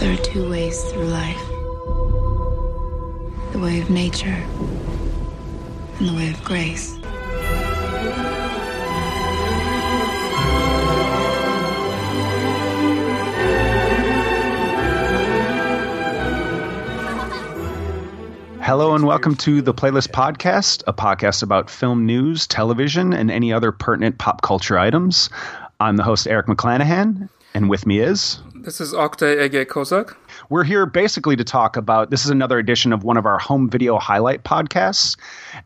There are two ways through life. The way of nature and the way of grace. Hello and welcome to the Playlist Podcast, a podcast about film news, television, and any other pertinent pop culture items. I'm the host, Erik McClanahan, and with me is. This is Oktay Ege Kozak. We're here basically to talk about this is another edition of one of our home video highlight podcasts.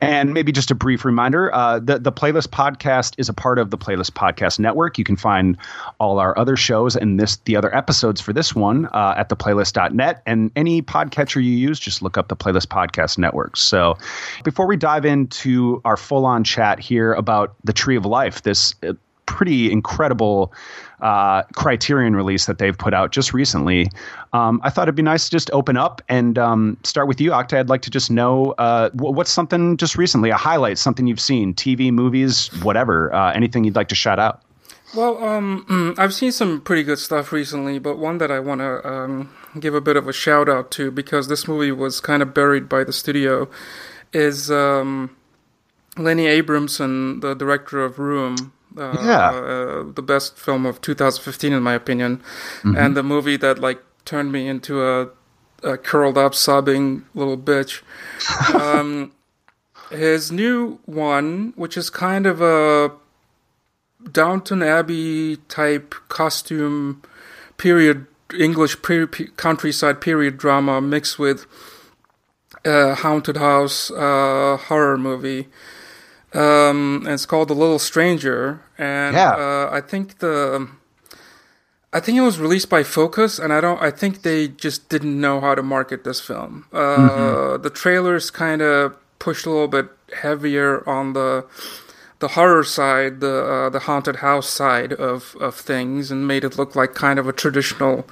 And maybe just a brief reminder uh, the, the Playlist Podcast is a part of the Playlist Podcast Network. You can find all our other shows and this the other episodes for this one uh, at theplaylist.net. And any podcatcher you use, just look up the Playlist Podcast Network. So before we dive into our full on chat here about the Tree of Life, this uh, pretty incredible uh, Criterion release that they've put out just recently. Um, I thought it'd be nice to just open up and um, start with you, Oktay. I'd like to just know uh, what's something just recently, a highlight, something you've seen, TV, movies, whatever, uh, anything you'd like to shout out. Well, um, I've seen some pretty good stuff recently, but one that I want to um, give a bit of a shout out to because this movie was kind of buried by the studio is um, Lenny Abrahamson, the director of Room. Uh, Yeah. uh, the best film of 2015 in my opinion, Mm-hmm. and the movie that like turned me into a, a curled up sobbing little bitch. um, his new one, which is kind of a Downton Abbey type costume period English pre- pe- countryside period drama mixed with a haunted house uh, horror movie. Um, and it's called The Little Stranger, and Yeah. uh, I think the I think it was released by Focus, and I don't. I think they just didn't know how to market this film. Uh, The trailers kind of pushed a little bit heavier on the the horror side, the uh, the haunted house side of of things, and made it look like kind of a traditional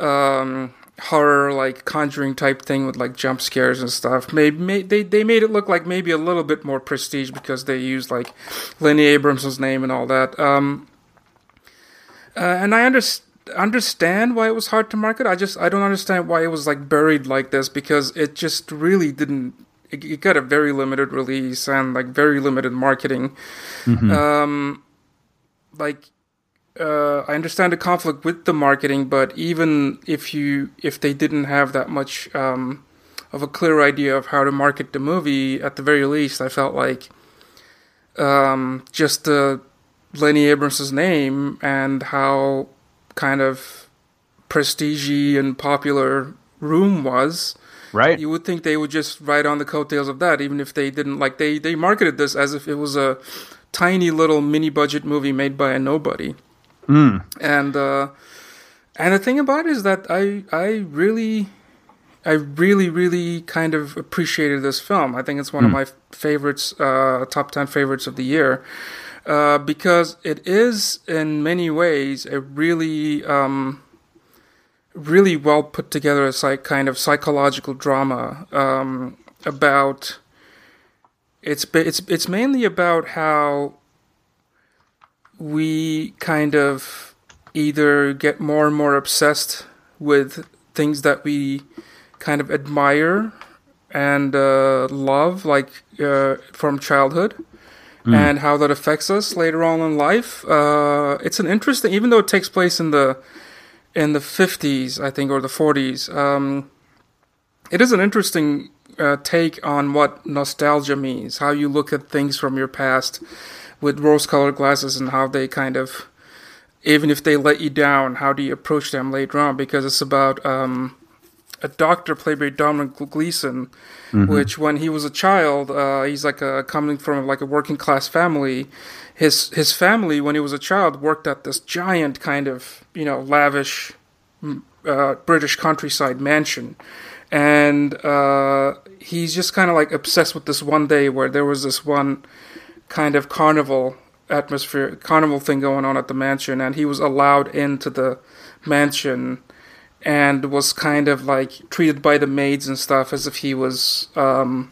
um, horror, like Conjuring type thing with like jump scares and stuff. Maybe may, they they made it look like maybe a little bit more prestige because they used like Lenny Abrahamson's name and all that. Um, uh, and I understand understand why it was hard to market. I just I don't understand why it was like buried like this because it just really didn't. It, it got a very limited release and like very limited marketing. Um, like uh, I understand the conflict with the marketing, but even if you if they didn't have that much um, of a clear idea of how to market the movie, at the very least, I felt like um, just the Lenny Abrahamson's name and how kind of prestigey and popular Room was. Right? You would think they would just ride on the coattails of that, even if they didn't. Like they they marketed this as if it was a tiny little mini budget movie made by a nobody. And uh, and the thing about it is that I I really I really really kind of appreciated this film. I think it's one of my favorites, uh, top ten favorites of the year, uh, because it is in many ways a really um, really well put together psych kind of psychological drama um, about it's it's it's mainly about how we kind of either get more and more obsessed with things that we kind of admire and uh, love, like uh, from childhood, and how that affects us later on in life. Uh, it's an interesting, even though it takes place in the in the fifties, I think, or the forties. Um, it is an interesting uh, take on what nostalgia means, how you look at things from your past with rose-colored glasses, and how they kind of, even if they let you down, how do you approach them later on? Because it's about um, a doctor played by Dominic Gleeson, which when he was a child, uh, he's like a, coming from like a working class family. His his family, when he was a child, worked at this giant kind of you know lavish uh, British countryside mansion, and uh, he's just kind of like obsessed with this one day where there was this one kind of carnival atmosphere, carnival thing going on at the mansion, and he was allowed into the mansion and was kind of like treated by the maids and stuff as if he was um,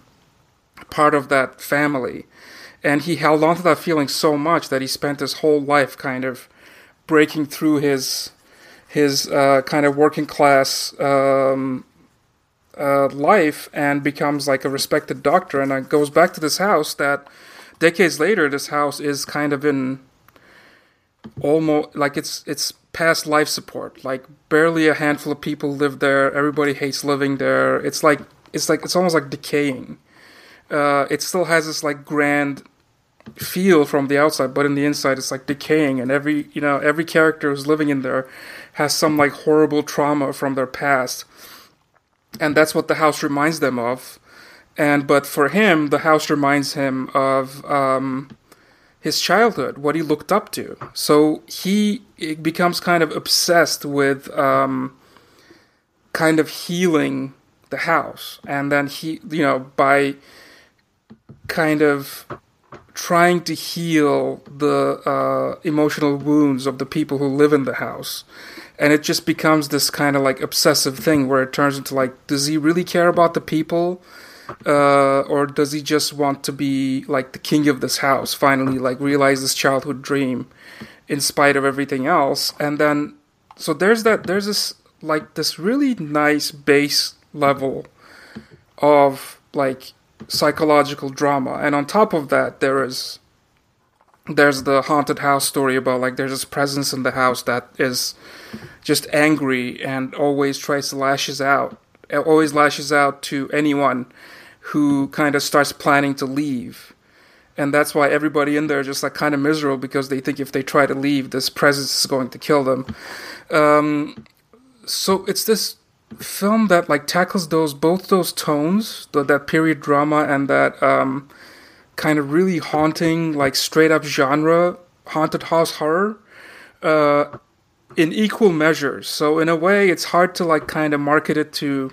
part of that family. And he held on to that feeling so much that he spent his whole life kind of breaking through his his uh, kind of working class um, uh, life and becomes like a respected doctor. And goes back to this house that decades later, this house is kind of in almost like it's it's past life support. Like barely a handful of people live there. Everybody hates living there. It's like it's like it's almost like decaying. Uh, it still has this like grand feel from the outside, but in the inside it's like decaying. And every you know every character who's living in there has some like horrible trauma from their past, and that's what the house reminds them of. And but for him, the house reminds him of um, his childhood, what he looked up to. So he becomes kind of obsessed with um, kind of healing the house, and then he, you know, by kind of trying to heal the uh, emotional wounds of the people who live in the house. And it just becomes this kind of like obsessive thing where it turns into like, does he really care about the people? Uh, or does he just want to be like the king of this house? Finally, like realize his childhood dream, in spite of everything else. And then, so there's that. There's this like this really nice base level of like psychological drama, and on top of that, there is there's the haunted house story about like there's this presence in the house that is just angry and always tries to lashes out always lashes out to anyone who kind of starts planning to leave. And that's why everybody in there is just like kind of miserable because they think if they try to leave, this presence is going to kill them. Um, so it's this film that like tackles those both those tones, the, that period drama and that um, kind of really haunting, like straight up genre haunted house horror, uh, in equal measures. So in a way, it's hard to like kind of market it to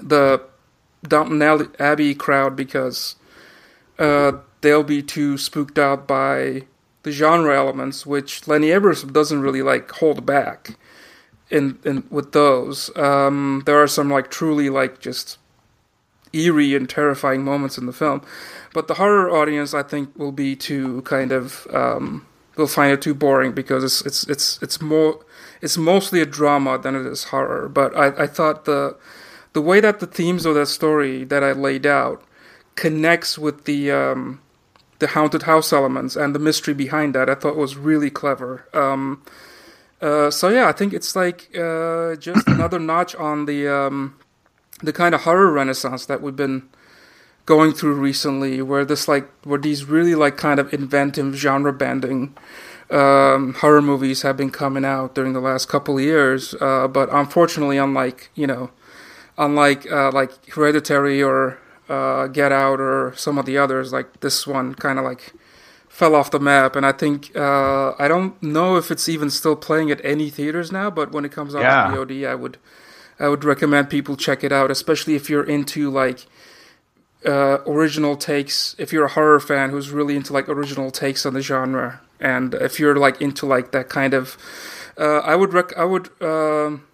the Downton Abbey crowd because uh, they'll be too spooked out by the genre elements, which Lenny Abrahams doesn't really like hold back in, in with those. Um, there are some like truly like just eerie and terrifying moments in the film, but the horror audience I think will be too kind of um, will find it too boring because it's it's it's it's more it's mostly a drama than it is horror. But I I thought the the way that the themes of that story that I laid out connects with the um, the haunted house elements and the mystery behind that, I thought was really clever. Um, uh, so yeah, I think it's like uh, just another notch on the um, the kind of horror renaissance that we've been going through recently, where this like where these really like kind of inventive genre bending um, horror movies have been coming out during the last couple of years. Uh, but unfortunately, unlike you know unlike uh, like Hereditary or uh, Get Out or some of the others, like this one kind of like fell off the map. And I think uh, I don't know if it's even still playing at any theaters now, but when it comes out yeah. on VOD, I would I would recommend people check it out, especially if you're into like uh, original takes. If you're a horror fan who's really into like original takes on the genre, and if you're like into like that kind of, uh, I would rec- I would. Um,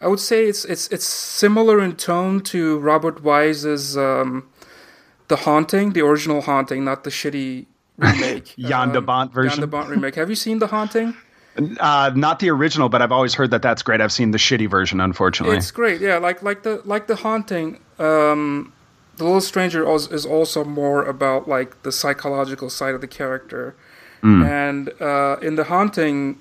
I would say it's it's it's similar in tone to Robert Wise's um, The Haunting, the original Haunting, not the shitty remake. Jan de Bont um, version. Jan de Bont remake. Have you seen The Haunting? Uh, not the original, but I've always heard that that's great. I've seen the shitty version, unfortunately. It's great, yeah. Like like the like the haunting. Um, the Little Stranger is also more about like the psychological side of the character, mm. and uh, in the haunting,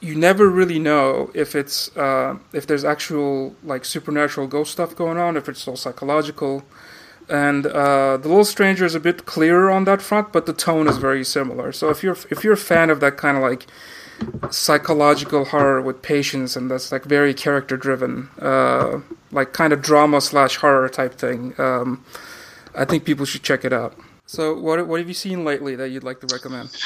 you never really know if it's uh, if there's actual like supernatural ghost stuff going on, if it's all psychological. And uh, the Little Stranger is a bit clearer on that front, but the tone is very similar. So if you're if you're a fan of that kind of like psychological horror with patience, and that's like very character driven, uh, like kind of drama slash horror type thing. Um, I think people should check it out. So, what what have you seen lately that you'd like to recommend?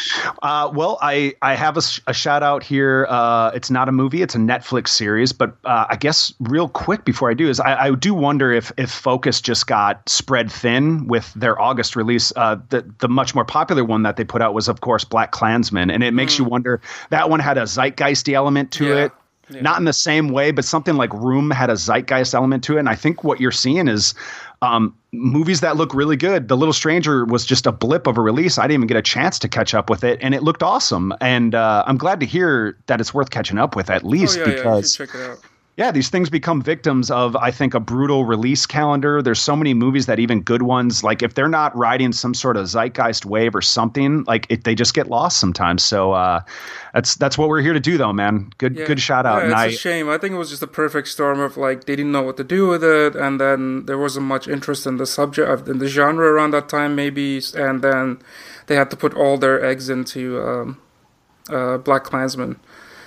Uh, well, I I have a, a shout out here. Uh, it's not a movie; it's a Netflix series. But uh, I guess real quick before I do is I, I, do wonder if if Focus just got spread thin with their August release. Uh, the the much more popular one that they put out was, of course, BlacKkKlansman, and it makes mm. you wonder. That one had a zeitgeisty element to yeah. it. Yeah. Not in the same way, but something like Room had a zeitgeist element to it. And I think what you're seeing is um, movies that look really good. The Little Stranger was just a blip of a release. I didn't even get a chance to catch up with it, and it looked awesome. And uh, I'm glad to hear that it's worth catching up with at least oh, yeah, because. Yeah, check it out yeah, these things become victims of, I think, a brutal release calendar. There's so many movies that even good ones, like if they're not riding some sort of zeitgeist wave or something, like it, they just get lost sometimes. So uh, that's that's what we're here to do, though, man. Good yeah. good shout out. Yeah, it's and a I, shame. I think it was just a perfect storm of like they didn't know what to do with it, and then there wasn't much interest in the subject of in the genre around that time, maybe, and then they had to put all their eggs into um, uh, BlacKkKlansman.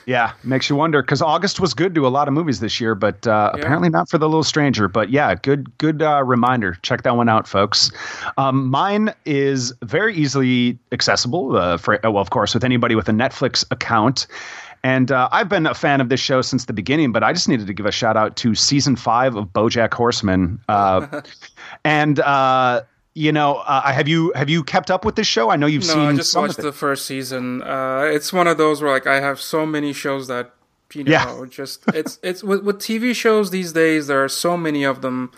Yeah, makes you wonder because August was good to a lot of movies this year, but uh, yeah. apparently not for the Little Stranger. But yeah, good good uh, reminder. Check that one out, folks. Um, mine is very easily accessible. Uh, for well, of course, with anybody with a Netflix account. And uh, I've been a fan of this show since the beginning, but I just needed to give a shout out to season five of BoJack Horseman. Uh, and uh, you know, uh, have you have you kept up with this show? I know you've no, seen. No, I just watched the first season. Uh, it's one of those where like I have so many shows that you know, yeah. just it's it's with, with TV shows these days. There are so many of them,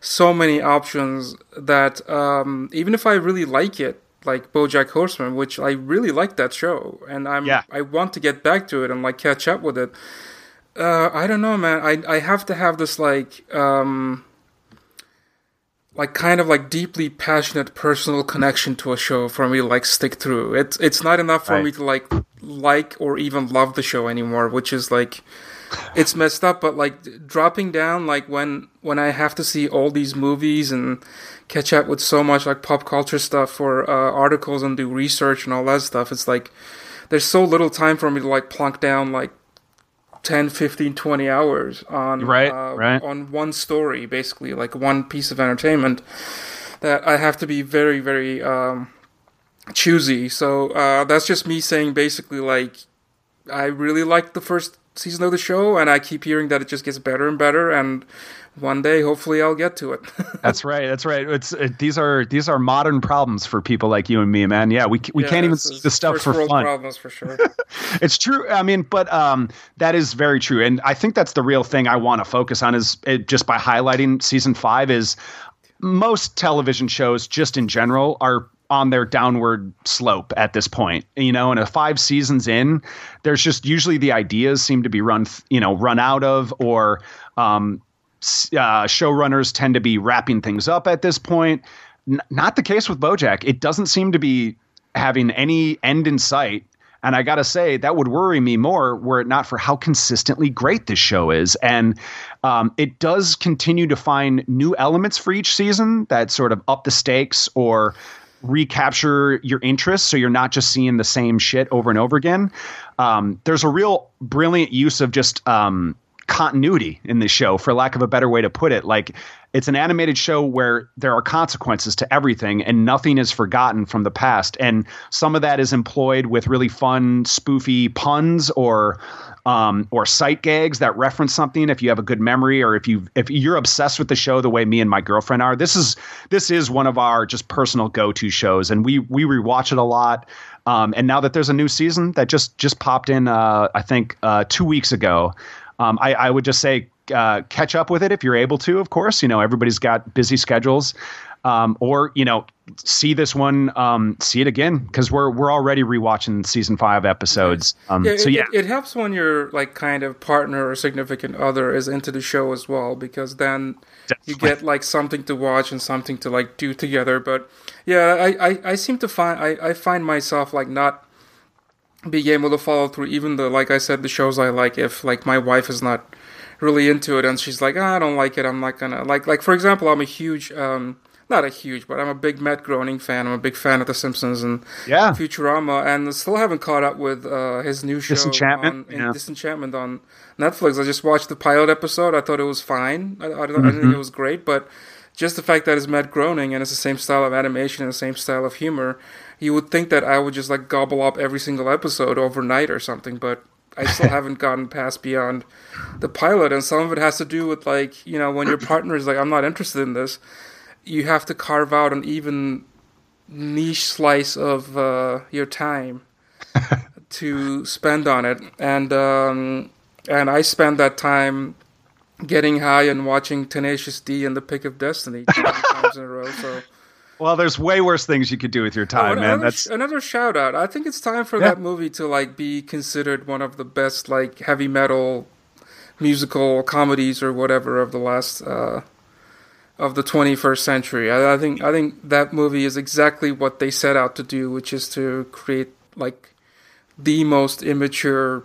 so many options that um, even if I really like it, like BoJack Horseman, which I really like that show, and I'm yeah. I want to get back to it and like catch up with it. Uh, I don't know, man. I I have to have this like. Um, like kind of like deeply passionate personal connection to a show for me to like stick through. It's it's not enough for right. me to like like or even love the show anymore, which is like it's messed up, but like dropping down like when when I have to see all these movies and catch up with so much like pop culture stuff for uh, articles and do research and all that stuff, it's like there's so little time for me to like plunk down like 10 15 20 hours on right, uh, right. on one story basically like one piece of entertainment that i have to be very very um, choosy so uh, that's just me saying basically like i really like the first season of the show and i keep hearing that it just gets better and better and one day hopefully i'll get to it. That's right that's right. It's it, these are these are modern problems for people like you and me man. Yeah we, we yeah, can't even see the stuff for fun. problems for sure. It's true i mean but um that is very true and i think that's the real thing i want to focus on is it, just by highlighting season five is most television shows just in general are on their downward slope at this point. You know, and a five seasons in, there's just usually the ideas seem to be run, you know, run out of, or um, uh, showrunners tend to be wrapping things up at this point. N- not the case with BoJack. It doesn't seem to be having any end in sight. And I got to say, that would worry me more were it not for how consistently great this show is. And um, it does continue to find new elements for each season that sort of up the stakes or recapture your interest so you're not just seeing the same shit over and over again. Um, there's a real brilliant use of just um, continuity in the show, for lack of a better way to put it. Like it's an animated show where there are consequences to everything and nothing is forgotten from the past. And some of that is employed with really fun, spoofy puns or um, or sight gags that reference something if you have a good memory or if you if you're obsessed with the show the way me and my girlfriend are. This is this is one of our just personal go-to shows and we we rewatch it a lot. Um, and now that there's a new season that just just popped in, uh, I think uh, two weeks ago, um, I, I, would just say uh, catch up with it if you're able to. Of course, you know everybody's got busy schedules, um, or you know see this one, um, see it again because we're we're already rewatching season five episodes. Um, yeah, so yeah, it, it, helps when your like kind of partner or significant other is into the show as well because then Definitely. you get like something to watch and something to like do together. But yeah, I I, I seem to find I, I find myself like not being able to follow through even the like I said the shows I like if like my wife is not really into it and she's like oh, I don't like it I'm not gonna like like for example I'm a huge um, not a huge, but I'm a big Matt Groening fan. I'm a big fan of The Simpsons and Yeah. Futurama, and still haven't caught up with uh, his new show, Disenchantment, on, yeah. Disenchantment on Netflix. I just watched the pilot episode. I thought it was fine. I, I, don't- I didn't Mm-hmm. think it was great, but just the fact that it's Matt Groening and it's the same style of animation and the same style of humor, you would think that I would just like gobble up every single episode overnight or something, but. I still haven't gotten past beyond the pilot, and some of it has to do with like you know when your partner is like, "I'm not interested in this," you have to carve out an even niche slice of uh, your time to spend on it, and um, and I spend that time getting high and watching Tenacious D and The Pick of Destiny times in a row. So Well, there's way worse things you could do with your time, Oh, man. another, That's another shout out. I think it's time for Yeah. that movie to like be considered one of the best like heavy metal musical comedies or whatever of the last uh, of the 21st century. I, I think I think that movie is exactly what they set out to do, which is to create like the most immature,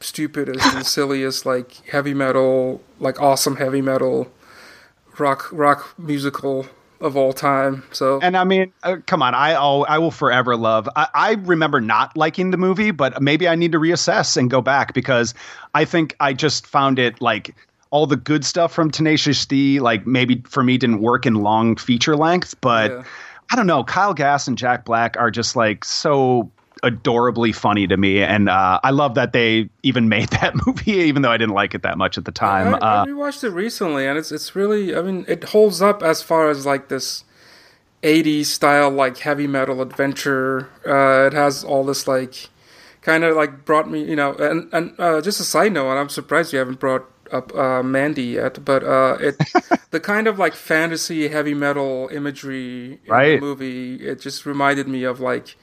stupidest, and silliest like heavy metal, like awesome heavy metal rock rock musical of all time. So And I mean, uh, come on, I I'll, I will forever love. I, I remember not liking the movie, but maybe I need to reassess and go back because I think I just found it like all the good stuff from Tenacious D, like maybe for me didn't work in long feature length, but Yeah. I don't know. Kyle Gass and Jack Black are just like so adorably funny to me, and uh, I love that they even made that movie, even though I didn't like it that much at the time. I, I uh, rewatched it recently, and it's it's really. I mean, it holds up as far as like this '80s style, like heavy metal adventure. Uh, it has all this like kind of like brought me, you know. And and uh, just a side note, and I'm surprised you haven't brought up uh, Mandy yet, but uh, it the kind of like fantasy heavy metal imagery in Right. the movie. It just reminded me of like.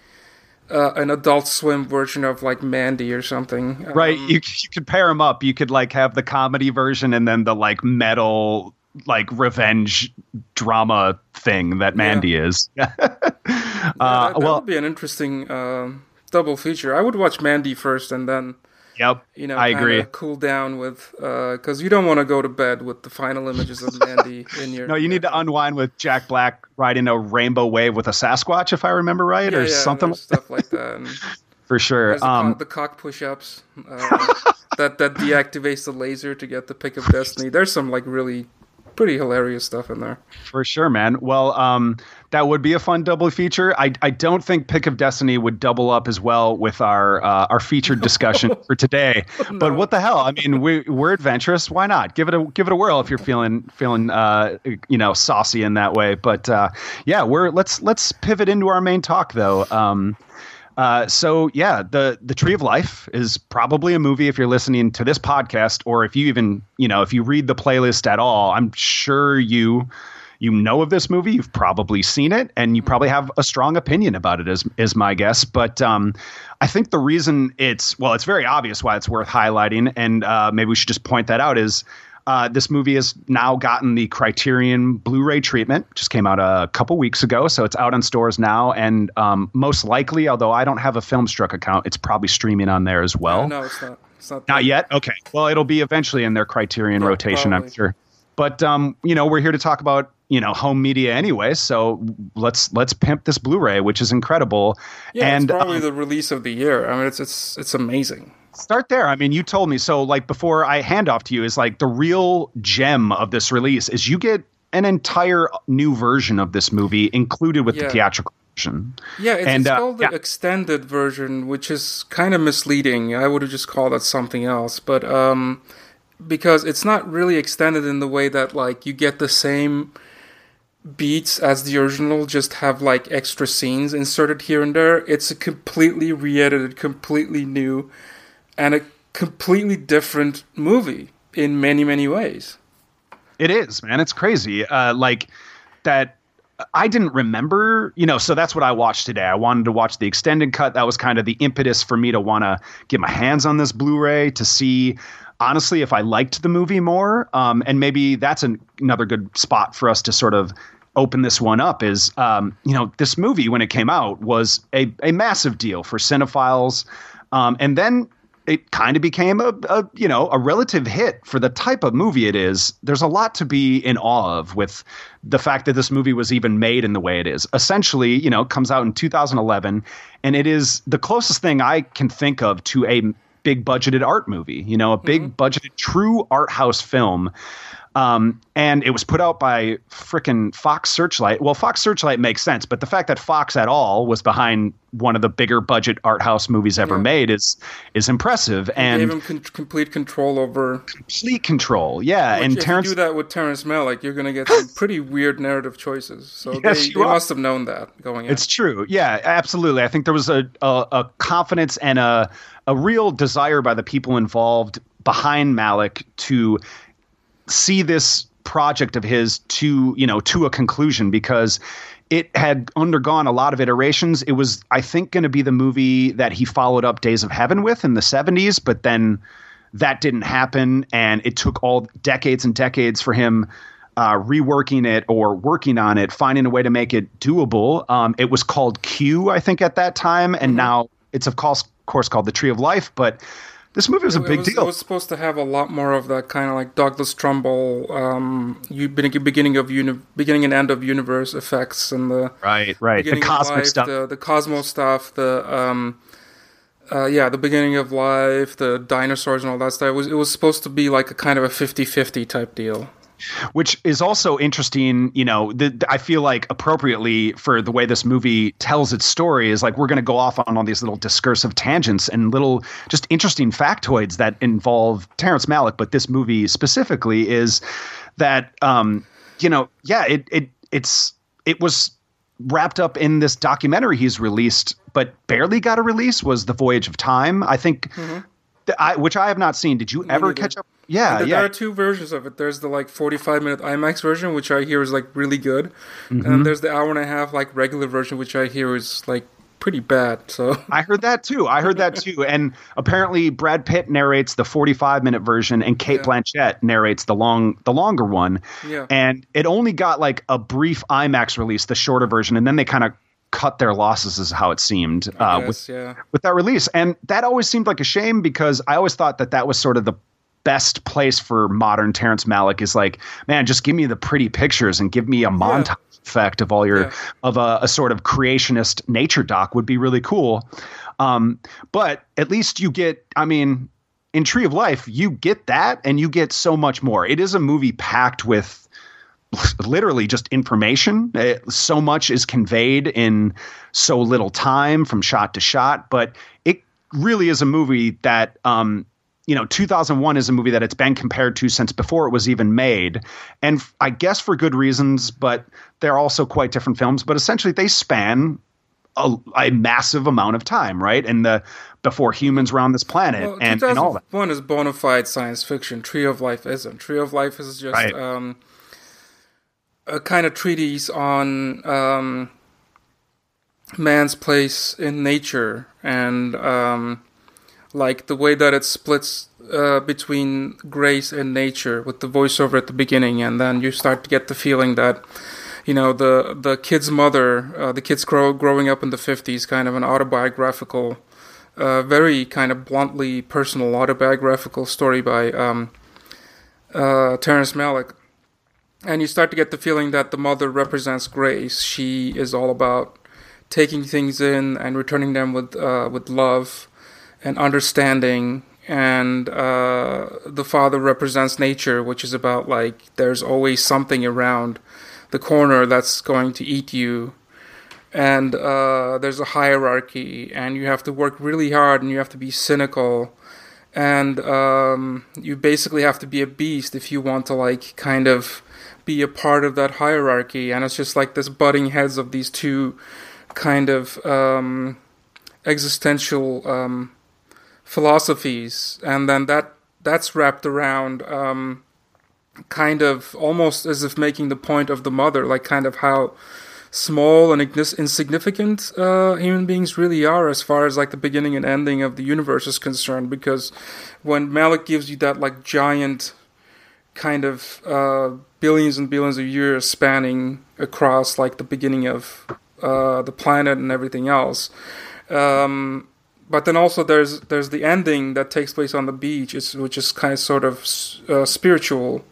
Uh, an Adult Swim version of like Mandy or something, Right. Um, you you could pair them up. You could like have the comedy version and then the like metal like revenge drama thing that Mandy is. uh, that, that well, would be an interesting um, double feature. I would watch Mandy first, and then yep. you know, I agree. Cool down with because you don't want to go to bed with the final images of Mandy in your. No, you need to unwind with Jack Black riding a rainbow wave with a Sasquatch, if I remember right, yeah, or yeah, something there's stuff like that. And for sure. there's the, Um, cock, the cock push-ups uh, that that deactivates the laser to get the pick of destiny. There's some like really pretty hilarious stuff in there. For sure, man. Well, um, that would be a fun double feature. I, I don't think Pick of Destiny would double up as well with our uh, our featured discussion for today. But what the hell? I mean, we we're adventurous. Why not? Give it a give it a whirl if you're feeling feeling uh, you know saucy in that way. But uh, yeah, we're let's let's pivot into our main talk though. Um, uh, so yeah, the the Tree of Life is probably a movie if you're listening to this podcast, or if you even you know if you read the playlist at all. I'm sure you you know of this movie. You've probably seen it, and you probably have a strong opinion about it. Is is my guess. But um, I think the reason it's well, it's very obvious why it's worth highlighting, and uh, maybe we should just point that out is. Uh, this movie has now gotten the Criterion Blu-ray treatment. Just came out a couple weeks ago, so it's out on stores now. And um, most likely, although I don't have a Filmstruck account, it's probably streaming on there as well. no, it's not. It's not. Not yet. Okay. Well, it'll be eventually in their Criterion Yeah, rotation, I'm sure. But um, you know, we're here to talk about you know home media anyway. So let's let's pimp this Blu-ray, which is incredible. Yeah, and it's probably um, the release of the year. I mean, it's it's it's amazing. start there. I mean, you told me so. Like before, I hand off to you is like the real gem of this release is you get an entire new version of this movie included with Yeah. the theatrical version. Yeah, it's, And, it's uh, called the yeah. extended version, which is kind of misleading. I would have just called it something else, but um, because it's not really extended in the way that like you get the same beats as the original, just have like extra scenes inserted here and there. It's a completely re-edited, completely new, and a completely different movie in many many ways. It is, man. It's crazy. Uh, like that. I didn't remember, you know, so that's what I watched today. I wanted to watch the extended cut. That was kind of the impetus for me to want to get my hands on this Blu-ray to see, honestly, if I liked the movie more. Um, and maybe that's an, another good spot for us to sort of open this one up. Is um, you know, this movie when it came out was a a massive deal for cinephiles, um, and then it kind of became a, a, you know a relative hit for the type of movie it is. There's a lot to be in awe of with the fact that this movie was even made in the way it is. Essentially, you know, comes out in 2011, and it is the closest thing I can think of to a big budgeted art movie. You know, a big mm-hmm. budgeted true art house film um, and it was put out by frickin' Fox Searchlight. Well, Fox Searchlight makes sense, but the fact that Fox at all was behind one of the bigger budget art house movies ever yeah. made is is impressive. And gave him con- complete control over complete control. Yeah, Which, and if Terrence you do that with Terrence Malick, you're going to get some pretty weird narrative choices. So yes, they, they must have known that going in. It's true. Yeah, absolutely. I think there was a a, a confidence and a a real desire by the people involved behind Malick to see this project of his to you know to a conclusion because it had undergone a lot of iterations. It was, I think, going to be the movie that he followed up Days of Heaven with in the 70s, but then that didn't happen. And it took all decades and decades for him uh, reworking it or working on it, finding a way to make it doable. Um, it was called Q, I think, at that time. And mm-hmm. now it's, of course, course, called The Tree of Life. But this movie was a big was, deal. It was supposed to have a lot more of that kind of like Douglas Trumbull, um, you beginning of uni- beginning and end of universe effects and the right, right, the cosmic life, stuff, the, the cosmos stuff, the um, uh, yeah, the beginning of life, the dinosaurs and all that stuff. It was it was supposed to be like a kind of a 50-50 type deal which is also interesting. You know, the, I feel like appropriately for the way this movie tells its story is like we're going to go off on all these little discursive tangents and little just interesting factoids that involve Terrence Malick, but this movie specifically is that um, you know, yeah, it it it's it was wrapped up in this documentary he's released, but barely got a release was The Voyage of Time. I think. Mm-hmm. I, which I have not seen. Did you ever catch up? Yeah, there, yeah. There are two versions of it. There's the like 45 minute IMAX version, which I hear is like really good, mm-hmm. and there's the hour and a half like regular version, which I hear is like pretty bad. So I heard that too. I heard that too. And apparently Brad Pitt narrates the 45 minute version and Cate yeah. Blanchett narrates the long the longer one. Yeah. And it only got like a brief IMAX release, the shorter version, and then they kind of cut their losses is how it seemed uh, guess, with, yeah. with that release. And that always seemed like a shame because I always thought that that was sort of the best place for modern Terrence Malick is like, man, just give me the pretty pictures and give me a montage yeah. effect of all your yeah. of a, a, sort of creationist nature doc would be really cool. Um, but at least you get, I mean, in Tree of Life, you get that and you get so much more. It is a movie packed with literally just information. It, so much is conveyed in so little time from shot to shot, but it really is a movie that um, you know 2001 is a movie that it's been compared to since before it was even made. And i guess for good reasons but they're also quite different films. But essentially they span a, a massive amount of time right? And the before humans were on this planet well, and, and all that. one is bona fide science fiction. Tree of life isn't. Tree of life is just right. um, a kind of treatise on um, man's place in nature and um, like the way that it splits uh, between grace and nature with the voiceover at the beginning, and then you start to get the feeling that you know the the kid's mother, uh, the kid's grow, growing up in the fifties, kind of an autobiographical, uh, very kind of bluntly personal autobiographical story by um, uh, Terrence Malick, and you start to get the feeling that the mother represents grace. She is all about taking things in and returning them with uh, with love and understanding. And uh, the father represents nature which is about like there's always something around the corner that's going to eat you. And uh, there's a hierarchy and you have to work really hard and you have to be cynical. And um, you basically have to be a beast if you want to like kind of be a part of that hierarchy and it's just like this butting heads of these two kind of um, existential um, philosophies, and then that that's wrapped around um, kind of almost as if making the point of the mother, like kind of how small and insignificant uh, human beings really are as far as like the beginning and ending of the universe is concerned. Because when Malick gives you that like giant kind of uh, billions and billions of years spanning across like the beginning of uh, the planet and everything else. Um, but then also there's there's the ending that takes place on the beach, which is kind of sort of uh, spiritual,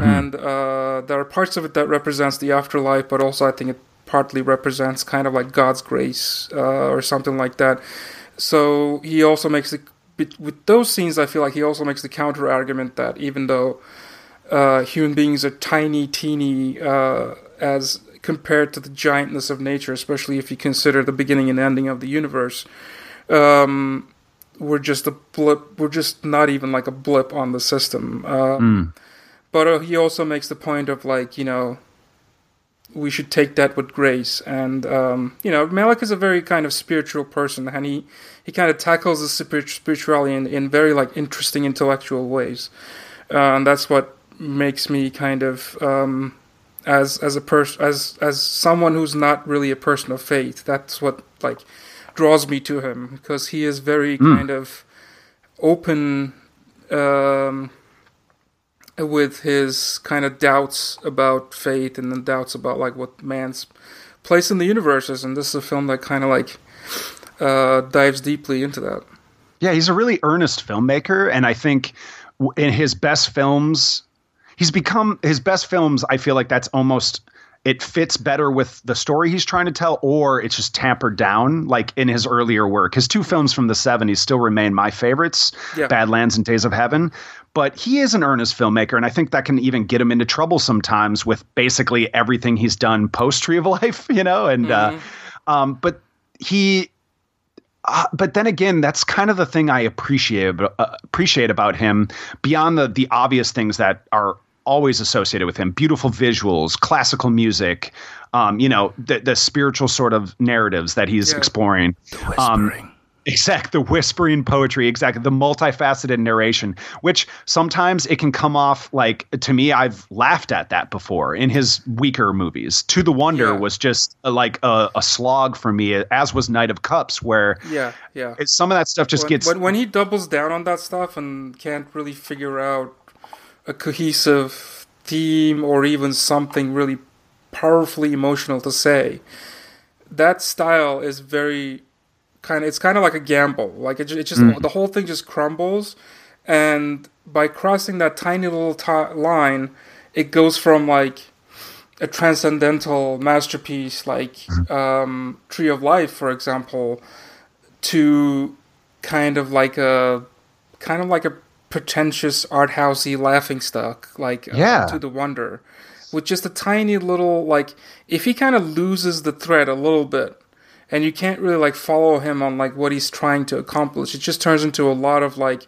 and uh, there are parts of it that represents the afterlife, but also I think it partly represents kind of like God's grace uh, or something like that. So he also makes the with those scenes. I feel like he also makes the counter argument that even though uh, human beings are tiny, teeny uh, as compared to the giantness of nature, especially if you consider the beginning and ending of the universe. Um, we're just a blip. We're just not even like a blip on the system. Uh, But uh, he also makes the point of like you know, we should take that with grace. And um, you know, Malick is a very kind of spiritual person, and he he kind of tackles the spirituality in, in very like interesting intellectual ways. Uh, and that's what makes me kind of um, as as a person as as someone who's not really a person of faith. That's what like draws me to him because he is very kind of open um, with his kind of doubts about faith and then doubts about like what man's place in the universe is. And this is a film that kind of like uh, dives deeply into that. Yeah, he's a really earnest filmmaker, and I think in his best films, he's become his best films. I feel like that's almost it fits better with the story he's trying to tell, or it's just tampered down. Like in his earlier work, his two films from the '70s still remain my favorites, Yeah. Badlands and Days of Heaven. But he is an earnest filmmaker, and I think that can even get him into trouble sometimes with basically everything he's done post Tree of Life, you know. And uh, um, but he uh, but then again, that's kind of the thing I appreciate uh, appreciate about him beyond the the obvious things that are always associated with him: beautiful visuals, classical music, um, you know, the the spiritual sort of narratives that he's Yeah. exploring. Um, Exact the whispering poetry, exactly the multifaceted narration, which sometimes it can come off like to me. I've laughed at that before in his weaker movies. To the Wonder Yeah. was just uh, like a, a slog for me, as was Knight of Cups, where Yeah, yeah. it's, some of that stuff just when, gets when, when he doubles down on that stuff and can't really figure out a cohesive theme or even something really powerfully emotional to say. That style is very kind of it's kind of like a gamble. Like it, it just the whole thing just crumbles and by crossing that tiny little ti line it goes from like a transcendental masterpiece like um, tree of life for example to kind of like a kind of like a pretentious art housey laughing stock like uh, Yeah. to the wonder with just a tiny little like if he kind of loses the thread a little bit and you can't really like follow him on like what he's trying to accomplish it just turns into a lot of like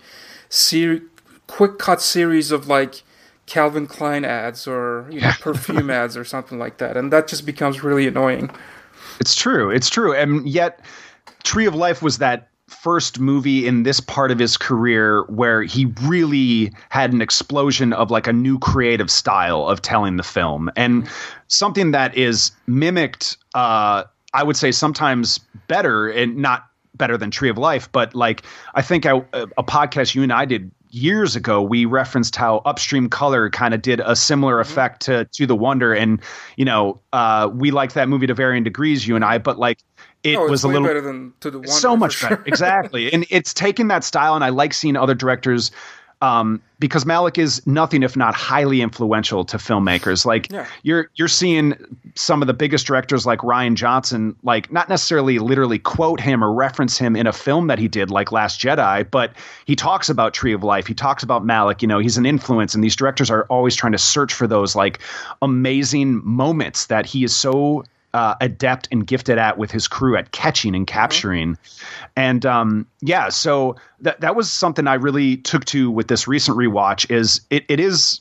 ser- quick cut series of like Calvin Klein ads or you know perfume ads or something like that and that just becomes really annoying It's true. It's true. And yet, Tree of Life was that first movie in this part of his career where he really had an explosion of like a new creative style of telling the film. And something that is mimicked uh I would say sometimes better and not better than Tree of Life, but like I think I, a podcast you and I did years ago, we referenced how Upstream Color kind of did a similar effect to to The Wonder, and you know, uh, we liked that movie to varying degrees, you and I, but like it oh was a little better than to the wonder so much sure. better. Exactly. and it's taken that style, and I like seeing other directors um, because Malick is nothing if not highly influential to filmmakers. Like Yeah. you're you're seeing some of the biggest directors like Rian Johnson, like not necessarily literally quote him or reference him in a film that he did, like Last Jedi, but he talks about Tree of Life. He talks about Malick. You know, he's an influence, and these directors are always trying to search for those like amazing moments that he is so uh, adept and gifted at with his crew at catching and capturing. And um, yeah, so that that was something I really took to with this recent rewatch. Is it, it is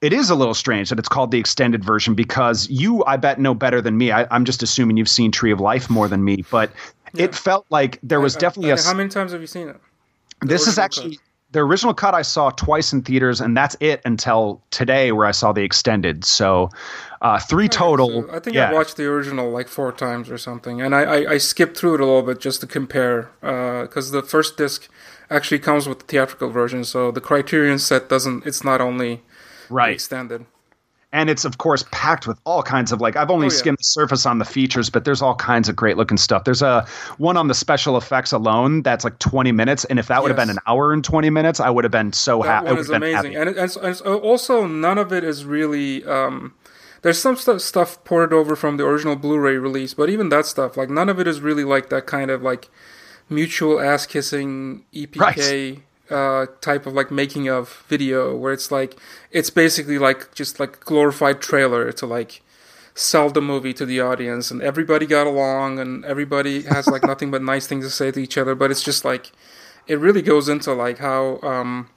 it is a little strange that it's called the extended version because you, I bet, know better than me. I, I'm just assuming you've seen Tree of Life more than me, but it felt like there was definitely a. Uh, how many times have you seen it This is actually the original cut I saw twice in theaters, and that's it until today, where I saw the extended. So uh, three total. So I think yeah. I watched the original like four times or something, and I, I, I skipped through it a little bit just to compare because the first disc actually comes with the theatrical version, so the Criterion set doesn't. It's not only right. extended. And it's of course packed with all kinds of like I've only Oh, yeah. skimmed the surface on the features, but there's all kinds of great looking stuff. There's a one on the special effects alone that's like 20 minutes, and if that would have been an hour and 20 minutes, I would have been so that happy. one is amazing, and, it, and, and it's also none of it is really. Um, there's some stuff, stuff ported over from the original Blu-ray release, but even that stuff, like none of it is really like that kind of like mutual ass kissing EPK uh, type of like making of video, where it's like it's basically like just like glorified trailer to like sell the movie to the audience, and everybody got along, and everybody has like nothing but nice things to say to each other, but it's just like it really goes into like how um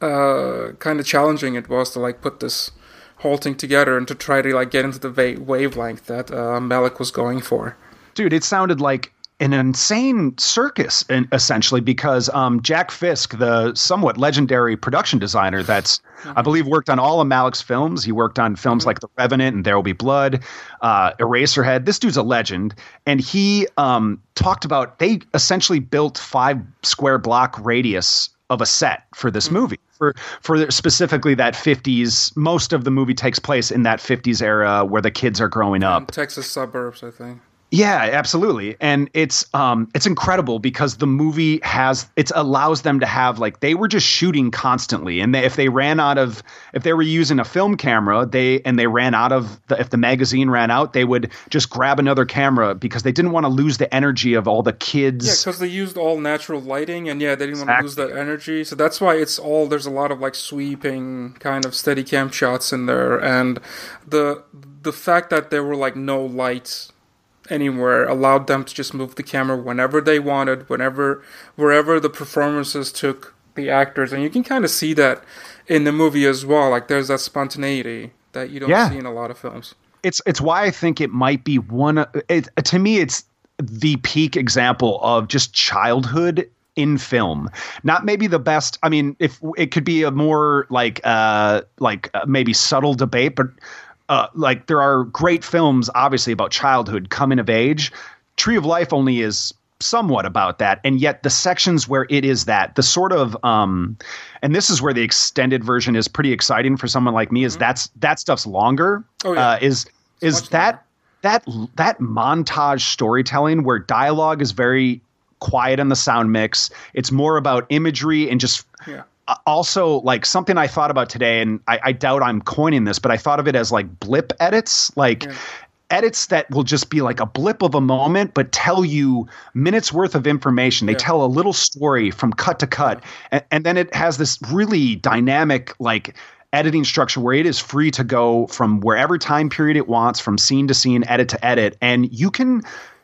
uh kind of challenging it was to like put this whole thing together and to try to like get into the va- wavelength that uh, Malick was going for. dude, it sounded like an insane circus, in, essentially, because um, Jack Fisk, the somewhat legendary production designer, that's I believe worked on all of Malick's films. He worked on films like The Revenant and There Will Be Blood, uh, Eraserhead. This dude's a legend, and he um, talked about they essentially built five square block radius of a set for this movie for for specifically that 50s most of the movie takes place in that 50s era where the kids are growing up Texas suburbs, I think. Yeah, absolutely. And it's um it's incredible because the movie has it allows them to have like they were just shooting constantly and they, if they ran out of if they were using a film camera, they and they ran out of the, if the magazine ran out, they would just grab another camera because they didn't want to lose the energy of all the kids. Yeah, because they used all natural lighting, and yeah, they didn't want to lose that energy. So that's why it's all there's a lot of like sweeping kind of steady cam shots in there, and the the fact that there were like no lights anywhere allowed them to just move the camera whenever they wanted, whenever wherever the performances took the actors, and you can kind of see that in the movie as well. Like there's that spontaneity that you don't Yeah. see in a lot of films. it's it's why I think it might be one. It, to me, it's the peak example of just childhood in film. Not maybe the best. I mean, if it could be a more like uh like uh, maybe subtle debate, but uh, like there are great films, obviously about childhood, coming of age. Tree of Life only is somewhat about that and yet the sections where it is that the sort of um and this is where the extended version is pretty exciting for someone like me is that's that stuff's longer Oh, yeah. uh, is is much that that that montage storytelling where dialogue is very quiet in the sound mix it's more about imagery and just Yeah. Uh, also like something I thought about today, and I, I doubt I'm coining this, but I thought of it as like blip edits, like edits that will just be like a blip of a moment, but tell you minutes worth of information. They Yeah. tell a little story from cut to cut, and, and then it has this really dynamic like editing structure where it is free to go from wherever time period it wants, from scene to scene, edit to edit, and you can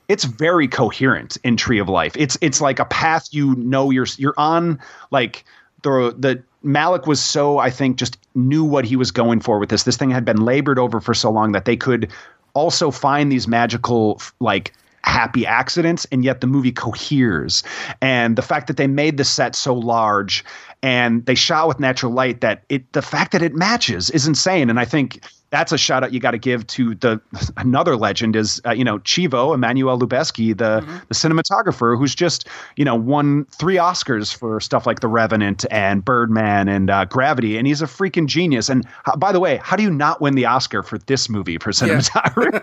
it's very coherent in Tree of Life. It's it's like a path you know you're you're on like the the Malick was so I think just knew what he was going for with this. This thing had been labored over for so long that they could also find these magical like happy accidents and yet the movie coheres and the fact that they made the set so large and they shot with natural light that it the fact that it matches is insane and i think that's a shout out you got to give to the another legend is uh, you know Chivo Emmanuel Lubezki the the cinematographer who's just you know won three Oscars for stuff like The Revenant and Birdman and uh, Gravity and he's a freaking genius. And uh, by the way how do you not win the Oscar for this movie for cinematography?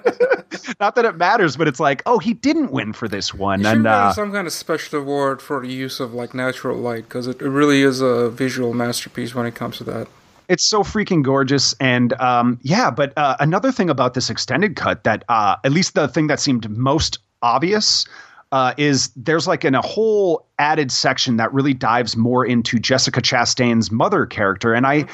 Not that it matters but it's like oh he didn't win for this one You and uh, some kind of special award for the use of like natural light because it, it really is a visual masterpiece when it comes to that. It's so freaking gorgeous. And um, yeah but uh, another thing about this extended cut that uh, at least the thing that seemed most obvious uh, is there's like in a whole added section that really dives more into jessica chastain's mother character. And i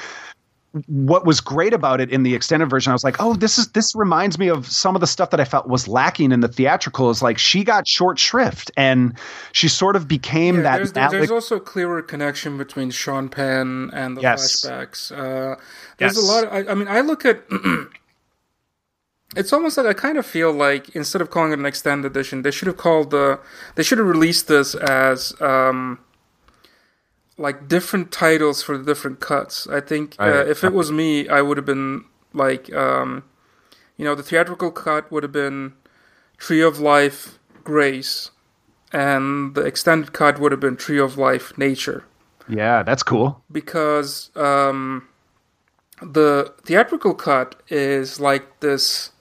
what was great about it in the extended version i was like oh this is this reminds me of some of the stuff that i felt was lacking in the theatrical is like she got short shrift and she sort of became Yeah, that there's, there's, there's also a clearer connection between Sean Penn and the Yes. flashbacks. Uh, there's Yes. a lot. Of, I, I mean, I look at. it's almost like I kind of feel like instead of calling it an extended edition, they should have called the. They should have released this as. Um, like different titles for the different cuts. I think uh, Right. if it was me, I would have been like, um, you know, the theatrical cut would have been Tree of Life, Grace, and the extended cut would have been Tree of Life, Nature, yeah that's cool because um, the theatrical cut is like this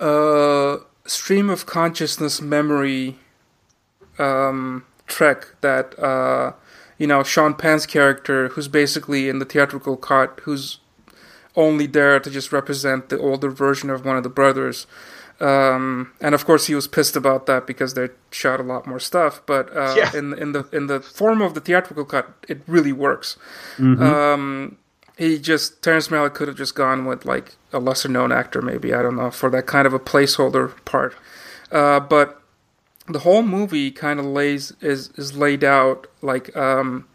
uh, stream of consciousness memory um, trek that uh, you know Sean Penn's character, who's basically in the theatrical cut, who's only there to just represent the older version of one of the brothers. Um, and of course, he was pissed about that because they shot a lot more stuff. But uh, Yeah. in in the in the form of the theatrical cut, it really works. Mm-hmm. Um, he just Terrence Malick could have just gone with like a lesser known actor, maybe I don't know, for that kind of a placeholder part. Uh, but the whole movie kind of lays is is laid out like um,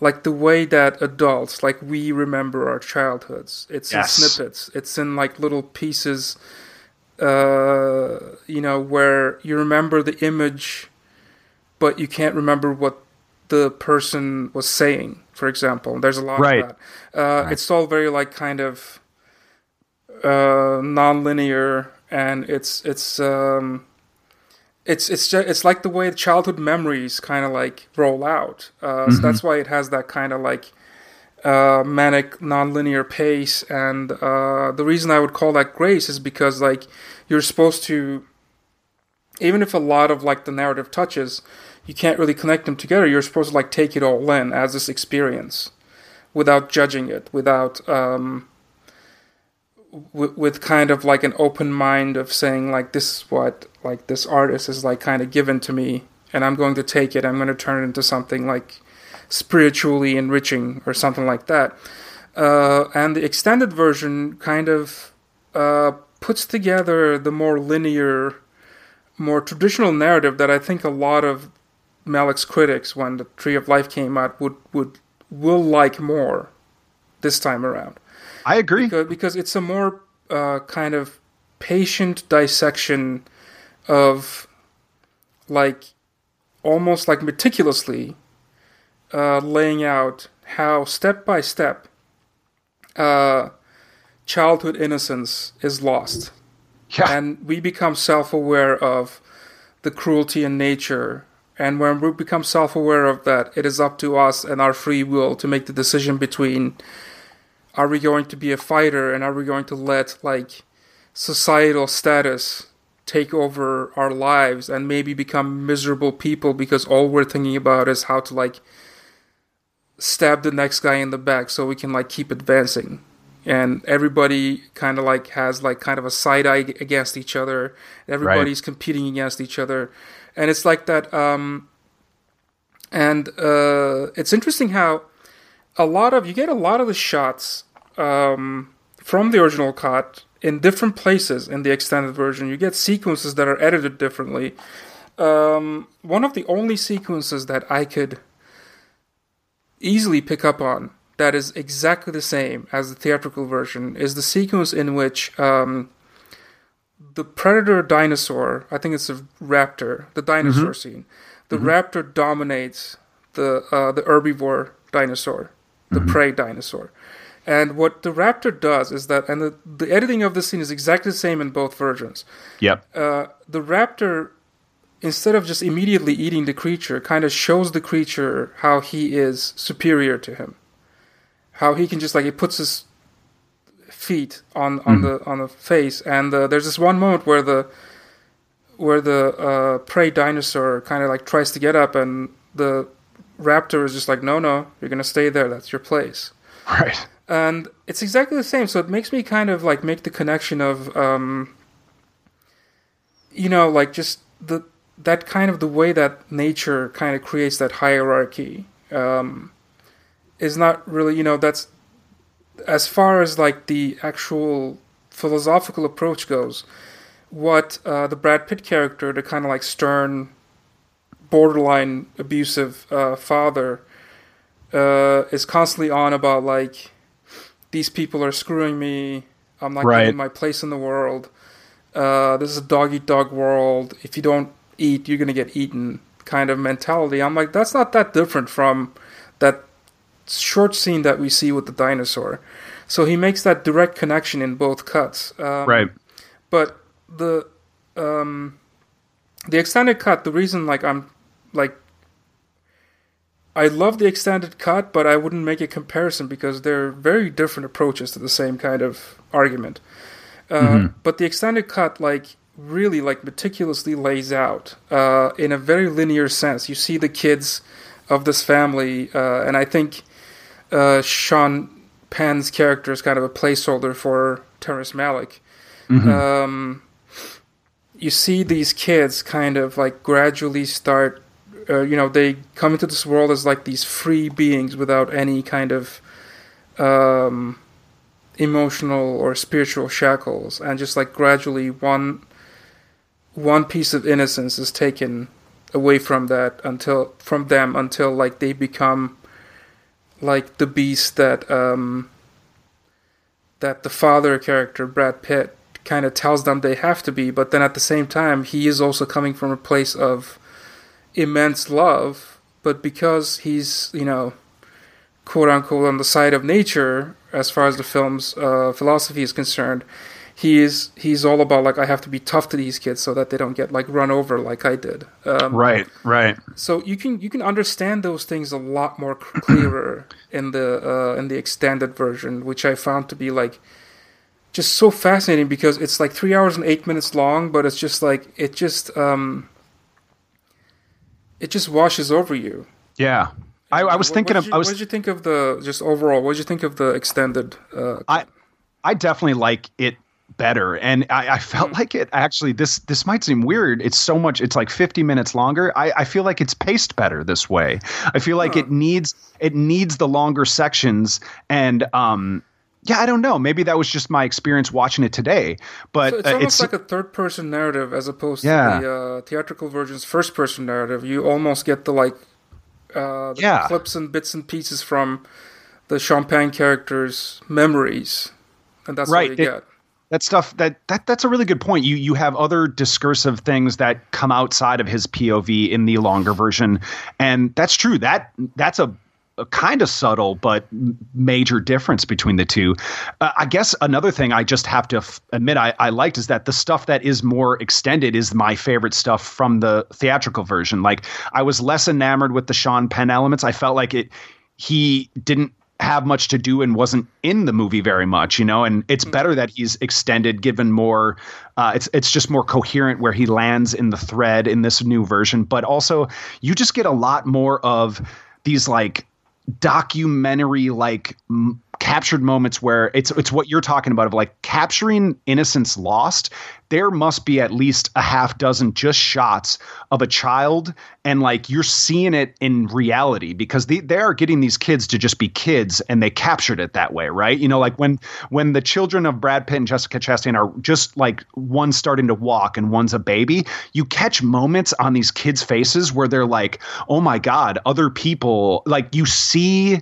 like the way that adults like we remember our childhoods. It's Yes. in snippets. It's in like little pieces. Uh, you know where you remember the image, but you can't remember what the person was saying. For example, there's a lot Right. of that. Uh, It's all very like kind of uh, non-linear, and it's it's um, it's it's just, it's like the way childhood memories kind of like roll out. Uh, So that's why it has that kind of like uh, manic non-linear pace. And uh, the reason I would call that grace is because like you're supposed to, even if a lot of like the narrative touches, you can't really connect them together. You're supposed to like take it all in as this experience, without judging it, without um, with kind of like an open mind of saying like this is what like this artist is like kind of given to me and i'm going to take it i'm going to turn it into something like spiritually enriching or something like that. Uh, and the extended version kind of uh, puts together the more linear more traditional narrative that i think a lot of Malick's critics when the tree of life came out would would will like more this time around I agree. because, because it's a more uh, kind of patient dissection of like almost like meticulously uh, laying out how step by step uh, childhood innocence is lost Yeah. and we become self-aware of the cruelty in nature and when we become self-aware of that it is up to us and our free will to make the decision between are we going to be a fighter and are we going to let like societal status take over our lives and maybe become miserable people because all we're thinking about is how to like stab the next guy in the back so we can like keep advancing? And everybody kind of like has like kind of a side eye against each other. Everybody's competing against each other. And it's like that um and uh it's interesting how a lot of you get a lot of the shots um, from the original cut in different places in the extended version. You get sequences that are edited differently. Um, one of the only sequences that I could easily pick up on that is exactly the same as the theatrical version is the sequence in which um, the predator dinosaur, I think it's a raptor, the dinosaur scene, the raptor dominates the uh, the herbivore dinosaur, the prey dinosaur. And what the raptor does is that, and the, the editing of the scene is exactly the same in both versions. Yep. Uh, the raptor, instead of just immediately eating the creature, kind of shows the creature how he is superior to him. How he can just like he puts his feet on on the on the face, and uh, there's this one moment where the where the uh, prey dinosaur kind of like tries to get up, and the raptor is just like, no, no, you're gonna stay there. That's your place Right. And it's exactly the same. So it makes me kind of like make the connection of um you know like just the that kind of the way that nature kind of creates that hierarchy um is not really you know that's as far as like the actual philosophical approach goes what uh, the Brad Pitt character the kind of like stern borderline abusive uh, father uh, is constantly on about like these people are screwing me. I'm not Right. getting my place in the world. Uh, this is a dog eat dog world. If you don't eat, you're gonna get eaten. Kind of mentality. I'm like, that's not that different from that short scene that we see with the dinosaur. So he makes that direct connection in both cuts. Um, Right. but the um the extended cut the reason like i'm like I love the extended cut, but I wouldn't make a comparison because they're very different approaches to the same kind of argument. Uh, mm-hmm. But the extended cut, like really, like meticulously lays out uh, in a very linear sense. You see the kids of this family, uh, and I think uh, Sean Penn's character is kind of a placeholder for Terrence Malick. Mm-hmm. Um, you see these kids kind of like gradually start uh, you know they come into this world as like these free beings without any kind of um, emotional or spiritual shackles. And just like gradually one one piece of innocence is taken away from that until from them until like they become like the beast that um that the father character Brad Pitt kind of tells them they have to be. But then at the same time he is also coming from a place of immense love, but because he's, you know, quote unquote on the side of nature as far as the film's uh, philosophy is concerned, he is he's all about like I have to be tough to these kids so that they don't get like run over like I did. Um, right, right. So you can you can understand those things a lot more clearer in the uh, in the extended version, which I found to be like just so fascinating because it's like three hours and eight minutes long, but it's just like it just um, it just washes over you. Yeah. I, I was what, thinking what of. You, I was. What did you think of the just overall? What did you think of the extended? Uh, I, I definitely like it better, and I, I felt mm. like it actually. This this might seem weird. It's so much. It's like fifty minutes longer. I, I feel like it's paced better this way. I feel like huh. it needs it needs the longer sections, and um, yeah, I don't know. Maybe that was just my experience watching it today. But so it's uh, almost it's, like a third-person narrative as opposed yeah. to the uh, theatrical version's first-person narrative. You almost get the like uh, the yeah. clips and bits and pieces from the Sean Penn characters' memories, and that's right. what you it, get. That stuff that, that that's a really good point. You you have other discursive things that come outside of his POV in the longer version, and that's true. That that's a a kind of subtle but major difference between the two. Uh, I guess another thing I just have to f- admit I, I liked is that the stuff that is more extended is my favorite stuff from the theatrical version. Like I was less enamored with the Sean Penn elements. I felt like it he didn't have much to do and wasn't in the movie very much, you know. And it's mm-hmm. better that he's extended, given more. Uh, it's it's just more coherent where he lands in the thread in this new version. But also, you just get a lot more of these like documentary like captured moments where it's it's what you're talking about of like capturing innocence lost there must be at least a half dozen just shots of a child and like you're seeing it in reality because they, they are getting these kids to just be kids and they captured it that way right? You know like when when the children of brad pitt and jessica chastain are just like one starting to walk and one's a baby you catch moments on these kids faces where they're like oh my god other people like you see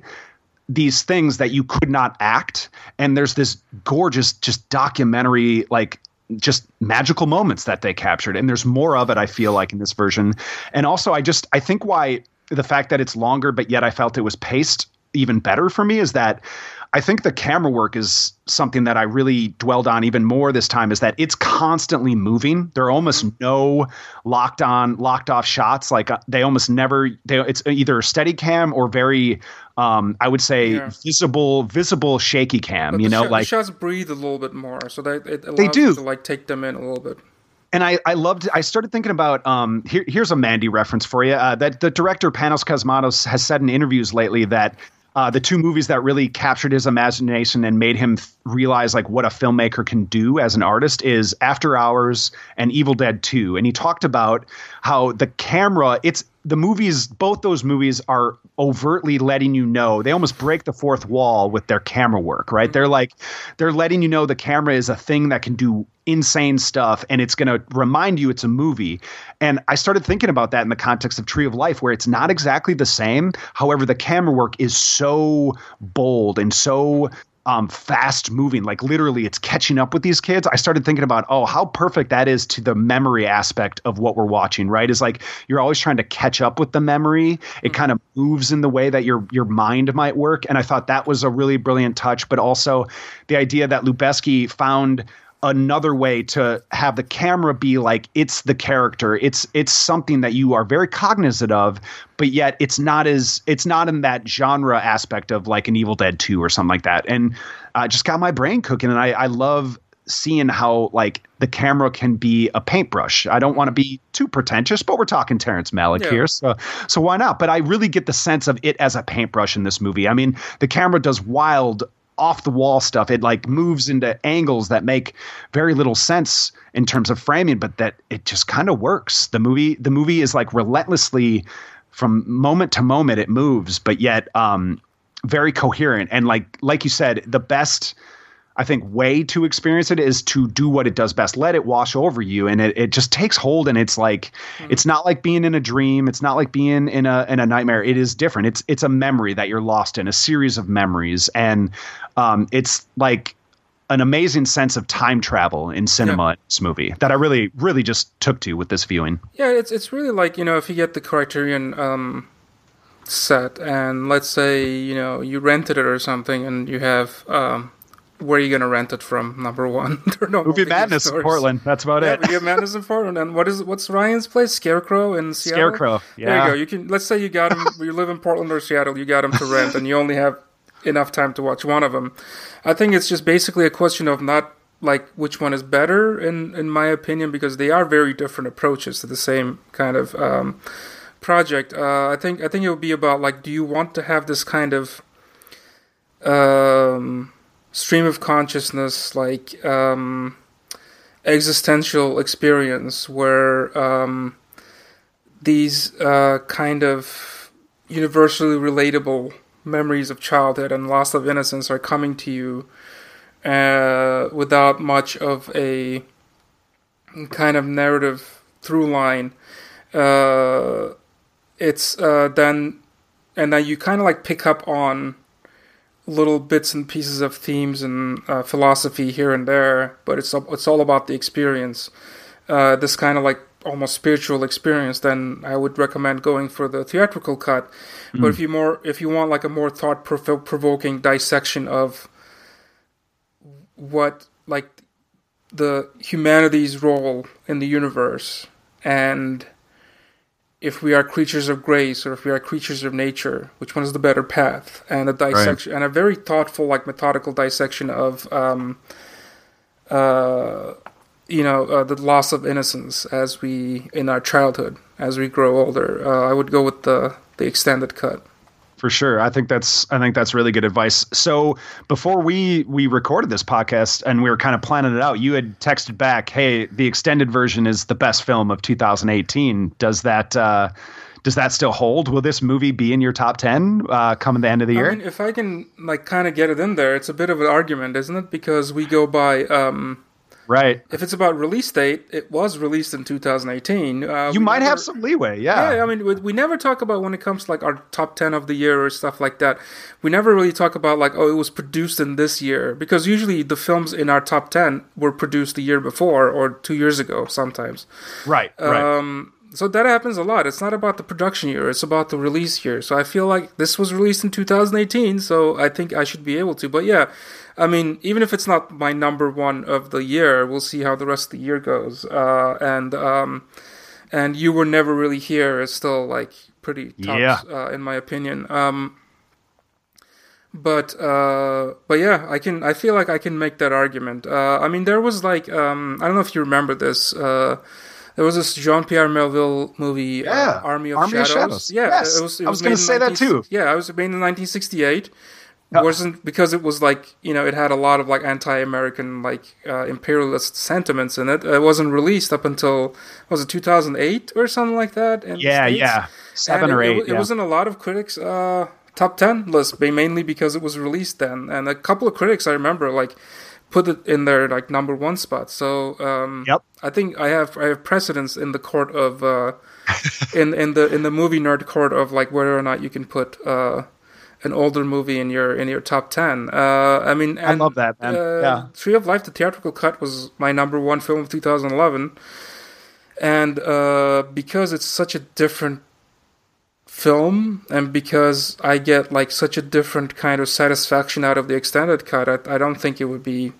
these things that you could not act and there's this gorgeous just documentary like just magical moments that they captured and there's more of it i feel like in this version and also i just i think why the fact that it's longer but yet i felt it was paced even better for me is that I think the camera work is something that I really dwelled on even more this time is that it's constantly moving. There are almost mm-hmm. no locked on, locked off shots. Like uh, they almost never, they, it's either a steady cam or very, um, I would say yeah. visible, visible shaky cam, but you know, sh- like shots breathe a little bit more. So that it allows they do to like take them in a little bit and I, I loved I started thinking about um here, here's a Mandy reference for you uh, that the director Panos Cosmatos has said in interviews lately that uh, the two movies that really captured his imagination and made him th- realize like what a filmmaker can do as an artist is After Hours and Evil Dead 2 and he talked about how the camera it's the movies both those movies are overtly letting you know. They almost break the fourth wall with their camera work right? Mm-hmm. they're like they're letting you know the camera is a thing that can do insane stuff and it's going to remind you it's a movie. And i started thinking about that in the context of tree of life where it's not exactly the same. However the camera work is so bold and so um, fast moving. Like literally, it's catching up with these kids. I started thinking about, oh, how perfect that is to the memory aspect of what we're watching. Right? Is like you're always trying to catch up with the memory. It mm-hmm. kind of moves in the way that your your mind might work. And I thought that was a really brilliant touch. But also the idea that Lubezki found another way to have the camera be like it's the character it's it's something that you are very cognizant of but yet it's not as it's not in that genre aspect of like an evil dead 2 or something like that and uh, just got my brain cooking and i i love seeing how like the camera can be a paintbrush. I don't want to be too pretentious, but we're talking Terrence Malick yeah. here, so so why not? But I really get the sense of it as a paintbrush in this movie. I mean, the camera does wild off the wall stuff. It like moves into angles that make very little sense in terms of framing, but that it just kind of works. The movie the movie is like relentlessly from moment to moment it moves, but yet um very coherent and like like you said, the best I think way to experience it is to do what it does best. Let it wash over you and it, it just takes hold and it's like mm-hmm. it's not like being in a dream. It's not like being in a in a nightmare. It is different. It's it's a memory that you're lost in, a series of memories. And um, it's like an amazing sense of time travel in cinema yeah. in this movie that I really, really just took to with this viewing. Yeah, it's it's really like, you know, if you get the Criterion um, set and let's say, you know, you rented it or something and you have um, where are you going to rent it from? Number one, there no movie madness in Portland. That's about yeah, it. Movie madness in Portland. And what is what's Ryan's place? Scarecrow in Seattle. Scarecrow. Yeah. There you go. You can let's say you got him. you live in Portland or Seattle. You got him to rent, and you only have enough time to watch one of them. I think it's just basically a question of not like which one is better in in my opinion because they are very different approaches to the same kind of um, project. Uh, I think I think it would be about like, do you want to have this kind of um, stream of consciousness, like um, existential experience, where um, these uh, kind of universally relatable memories of childhood and loss of innocence are coming to you uh, without much of a kind of narrative through line. Uh, it's uh, then, and then you kind of like pick up on little bits and pieces of themes and uh, philosophy here and there, but it's it's all about the experience. Uh, this kind of like almost spiritual experience, then I would recommend going for the theatrical cut. Mm. But if you more if you want like a more thought provoking dissection of what like the humanity's role in the universe and if we are creatures of grace or if we are creatures of nature, which one is the better path? And a dissection right. and a very thoughtful, like methodical dissection of, um, uh, you know, uh, the loss of innocence as we in our childhood as we grow older. Uh, I would go with the the extended cut for sure. I think that's I think that's really good advice. So before we we recorded this podcast and we were kind of planning it out, you had texted back, "Hey, the extended version is the best film of 2018." Does that uh, does that still hold? Will this movie be in your top ten uh, come the end of the year? I mean, if I can like kind of get it in there, it's a bit of an argument, isn't it? Because we go by um, Right. If it's about release date, it was released in 2018. Uh, you might never, have some leeway, yeah. Yeah, I mean, we, we, never talk about when it comes to like our top 10 of the year or stuff like that. We never really talk about like, oh, it was produced in this year because usually the films in our top 10 were produced the year before or two years ago sometimes. Right. Um, right. So that happens a lot. It's not about the production year; it's about the release year. So I feel like this was released in 2018, so I think I should be able to. But yeah, I mean, even if it's not my number one of the year, we'll see how the rest of the year goes. Uh, and um, and you were never really here is still like pretty tough, yeah. uh, in my opinion. Um, but uh, but yeah, I can. I feel like I can make that argument. Uh, I mean, there was like um, I don't know if you remember this. Uh, there was this Jean Pierre Melville movie, uh, yeah, Army, of, Army Shadows. of Shadows. Yeah, yes. it was. It I was, was going to say 19, that too. Yeah, I was made in 1968 wasn't because it was like you know it had a lot of like anti-American like uh, imperialist sentiments in it. It wasn't released up until was it 2008 or something like that. yeah, yeah, seven and or it, eight. It, yeah. it was in a lot of critics' uh, top ten list, mainly because it was released then, and a couple of critics I remember like put it in their like number one spot. So um, yep. I think I have I have precedence in the court of uh, in in the in the movie nerd court of like whether or not you can put. Uh, an older movie in your in your top ten. Uh, I mean, and, I love that man. Uh, yeah, Tree of Life, the theatrical cut, was my number one film of 2011, and uh, because it's such a different film, and because I get like such a different kind of satisfaction out of the extended cut, I, I don't think it would be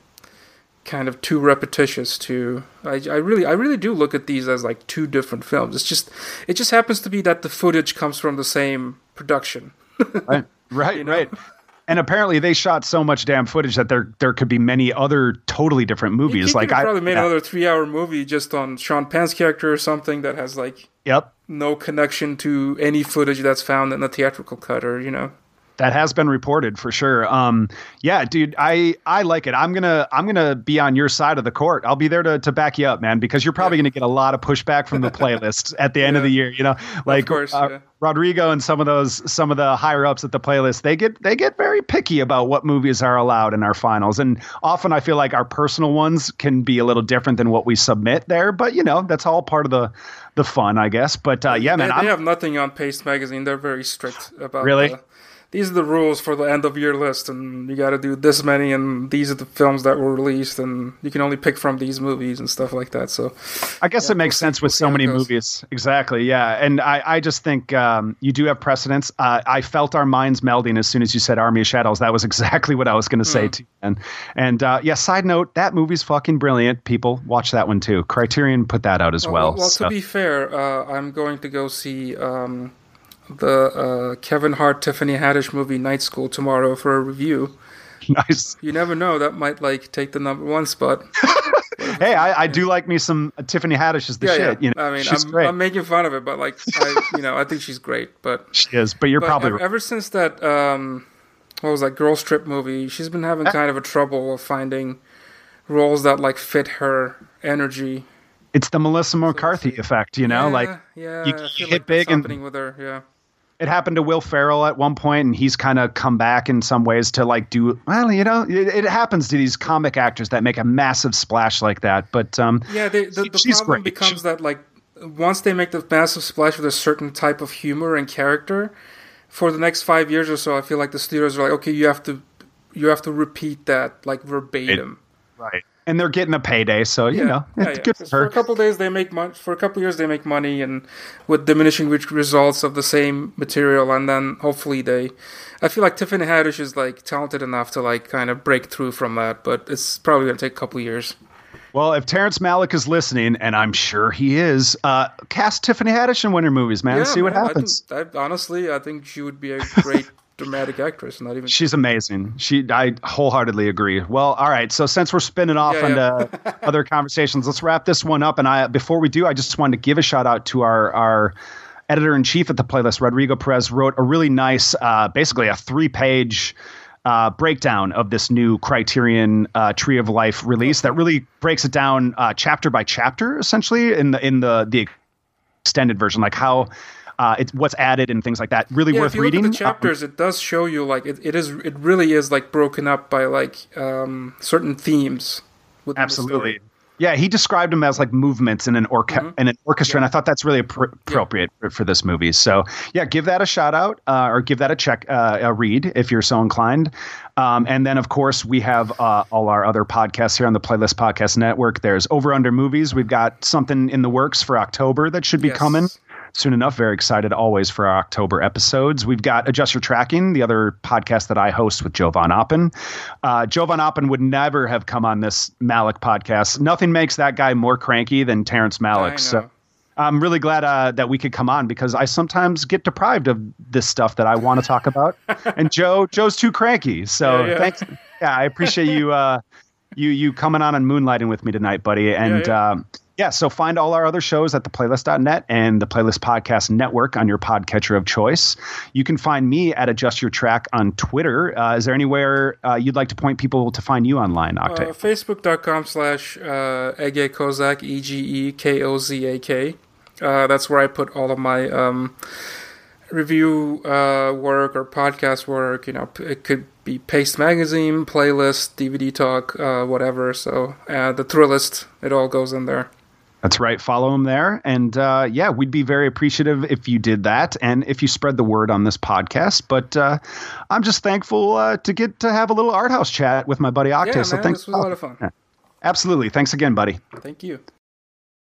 kind of too repetitious to I, I really I really do look at these as like two different films. It's just it just happens to be that the footage comes from the same production. right, right, you know? right. And apparently, they shot so much damn footage that there there could be many other totally different movies. He, like I probably made yeah. another three hour movie just on Sean Penn's character or something that has like yep no connection to any footage that's found in the theatrical cut or you know that has been reported for sure. Um, yeah, dude, I I like it. I'm gonna I'm gonna be on your side of the court. I'll be there to to back you up, man, because you're probably yeah. gonna get a lot of pushback from the playlist at the end yeah. of the year. You know, like course, uh, yeah. Rodrigo and some of those some of the higher ups at the playlist, they get they get very picky about what movies are allowed in our finals, and often I feel like our personal ones can be a little different than what we submit there. But you know, that's all part of the the fun, I guess. But uh, yeah, man, they, they have nothing on Paste Magazine. They're very strict about really. The, these are the rules for the end of year list, and you got to do this many, and these are the films that were released, and you can only pick from these movies and stuff like that. So, I guess yeah, it makes sense with so many movies. Exactly, yeah. And I, I just think um, you do have precedence. Uh, I felt our minds melding as soon as you said Army of Shadows. That was exactly what I was going to say mm. to you. And, and uh, yeah, side note, that movie's fucking brilliant. People watch that one too. Criterion put that out as well. Well, well so. to be fair, uh, I'm going to go see. Um, the uh, Kevin Hart Tiffany Haddish movie Night School tomorrow for a review. Nice. You never know; that might like take the number one spot. hey, I, I, do like me some uh, Tiffany Haddish is the yeah, shit. Yeah. You know, I mean, she's I'm, great. I'm making fun of it, but like, I, you know, I think she's great. But she is. But you're but probably ever, ever since that, um, what was that girl strip movie? She's been having kind of a trouble of finding roles that like fit her energy. It's the Melissa McCarthy effect, you know, yeah, like yeah, you, you hit like big and with her, yeah it happened to Will Ferrell at one point, and he's kind of come back in some ways to like do well. You know, it, it, happens to these comic actors that make a massive splash like that. But um, yeah, they, the, the problem great. becomes that like once they make the massive splash with a certain type of humor and character, for the next five years or so, I feel like the studios are like, okay, you have to you have to repeat that like verbatim. It, right and they're getting a payday, so you yeah, know it's yeah, yeah. good for, for a couple days they make money. For a couple years they make money, and with diminishing results of the same material, and then hopefully they. I feel like Tiffany Haddish is like talented enough to like kind of break through from that, but it's probably going to take a couple years. Well, if Terrence Malick is listening, and I'm sure he is, uh, cast Tiffany Haddish in Winter Movies, man. See what happens. I I, honestly, I think she would be a great dramatic actress. Not even she's amazing. She I wholeheartedly agree. Well, all right. So since we're spinning off yeah, into yeah. other conversations, let's wrap this one up. And I before we do, I just wanted to give a shout out to our our editor in chief at the playlist, Rodrigo Perez, wrote a really nice, uh, basically a three page. Uh, breakdown of this new Criterion uh, Tree of Life release that really breaks it down uh, chapter by chapter, essentially in the in the the extended version, like how uh, it's what's added and things like that. Really yeah, worth if you reading. Look at the chapters, um, it does show you like it, it is. It really is like broken up by like um, certain themes. Absolutely. Yeah, he described them as like movements in an orca- mm-hmm. in an orchestra, yeah. and I thought that's really pr- appropriate yeah. for, for, this movie. So yeah, give that a shout out uh, or give that a check, uh, a read if you're so inclined. Um, and then of course we have uh, all our other podcasts here on the Playlist Podcast Network. There's Over Under Movies. We've got something in the works for October that should be yes. coming soon enough. Very excited always for our October episodes. We've got Adjust Your Tracking, the other podcast that I host with Joe Von Oppen. Uh, Joe Von Oppen would never have come on this Malick podcast. Nothing makes that guy more cranky than Terrence Malick. So I'm really glad uh, that we could come on because I sometimes get deprived of this stuff that I want to talk about, and Joe Joe's too cranky. So yeah, yeah. thanks. Yeah, I appreciate you uh, you you coming on and moonlighting with me tonight, buddy. And yeah, um, yeah, so find all our other shows at theplaylist.net and the Playlist Podcast Network on your podcatcher of choice. You can find me at Adjust Your Track on Twitter. Uh, is there anywhere uh, you'd like to point people to find you online, Oktay? Uh, Facebook.com slash uh, Ege Kozak, E G E K O Z A K. Uh, that's where I put all of my um, review uh, work or podcast work. You know, it could be Paste Magazine, playlist, DVD talk, uh, whatever. So uh, the Thrillist, it all goes in there. That's right. Follow him there. And uh, yeah, we'd be very appreciative if you did that and if you spread the word on this podcast. But uh, I'm just thankful uh, to get to have a little art house chat with my buddy Oktay. Yeah, so man, thanks. This was a lot of fun. Absolutely. Thanks again, buddy. Thank you.